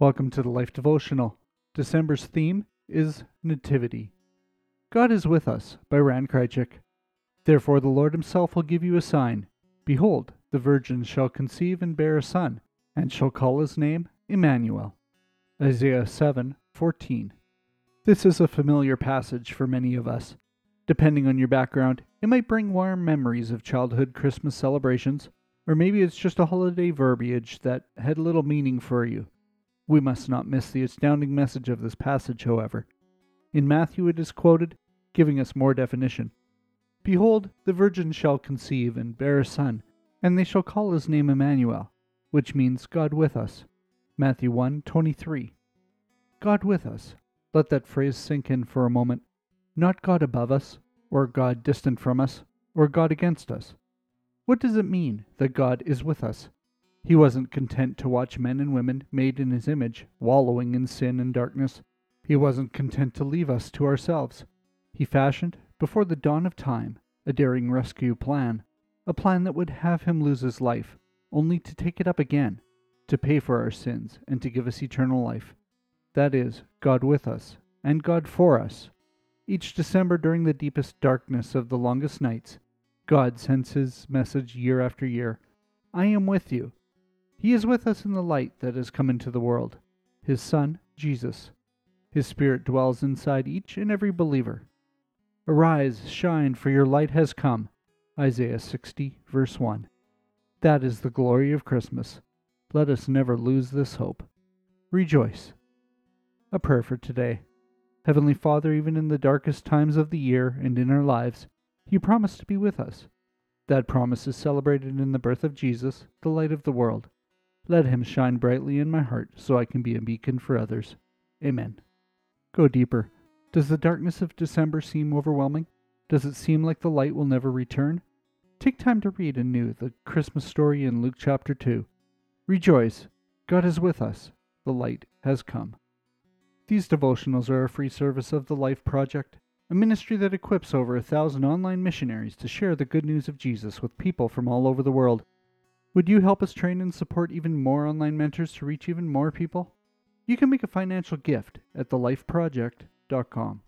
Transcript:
Welcome to the Life Devotional. December's theme is Nativity. God is with us by Rand Kreycik. Therefore the Lord himself will give you a sign. Behold, the virgin shall conceive and bear a son, and shall call his name Immanuel. Isaiah 7:14. This is a familiar passage for many of us. Depending on your background, it might bring warm memories of childhood Christmas celebrations, or maybe it's just a holiday verbiage that had little meaning for you. We must not miss the astounding message of this passage, however. In Matthew it is quoted, giving us more definition. Behold, the virgin shall conceive and bear a son, and they shall call his name Immanuel, which means God with us. Matthew 1:23. God with us. Let that phrase sink in for a moment. Not God above us, or God distant from us, or God against us. What does it mean that God is with us? He wasn't content to watch men and women made in his image wallowing in sin and darkness. He wasn't content to leave us to ourselves. He fashioned, before the dawn of time, a daring rescue plan, a plan that would have him lose his life, only to take it up again, to pay for our sins, and to give us eternal life. That is, God with us, and God for us. Each December, during the deepest darkness of the longest nights, God sends his message year after year I am with you. He is with us in the light that has come into the world, His Son, Jesus. His Spirit dwells inside each and every believer. Arise, shine, for your light has come. Isaiah 60, verse 1. That is the glory of Christmas. Let us never lose this hope. Rejoice. A prayer for today. Heavenly Father, even in the darkest times of the year and in our lives, you promise to be with us. That promise is celebrated in the birth of Jesus, the light of the world. Let him shine brightly in my heart so I can be a beacon for others. Amen. Go deeper. Does the darkness of December seem overwhelming? Does it seem like the light will never return? Take time to read anew the Christmas story in Luke chapter 2. Rejoice! God is with us. The light has come. These devotionals are a free service of the Life Project, a ministry that equips over a thousand online missionaries to share the good news of Jesus with people from all over the world. Would you help us train and support even more online mentors to reach even more people? You can make a financial gift at thelifeproject.com.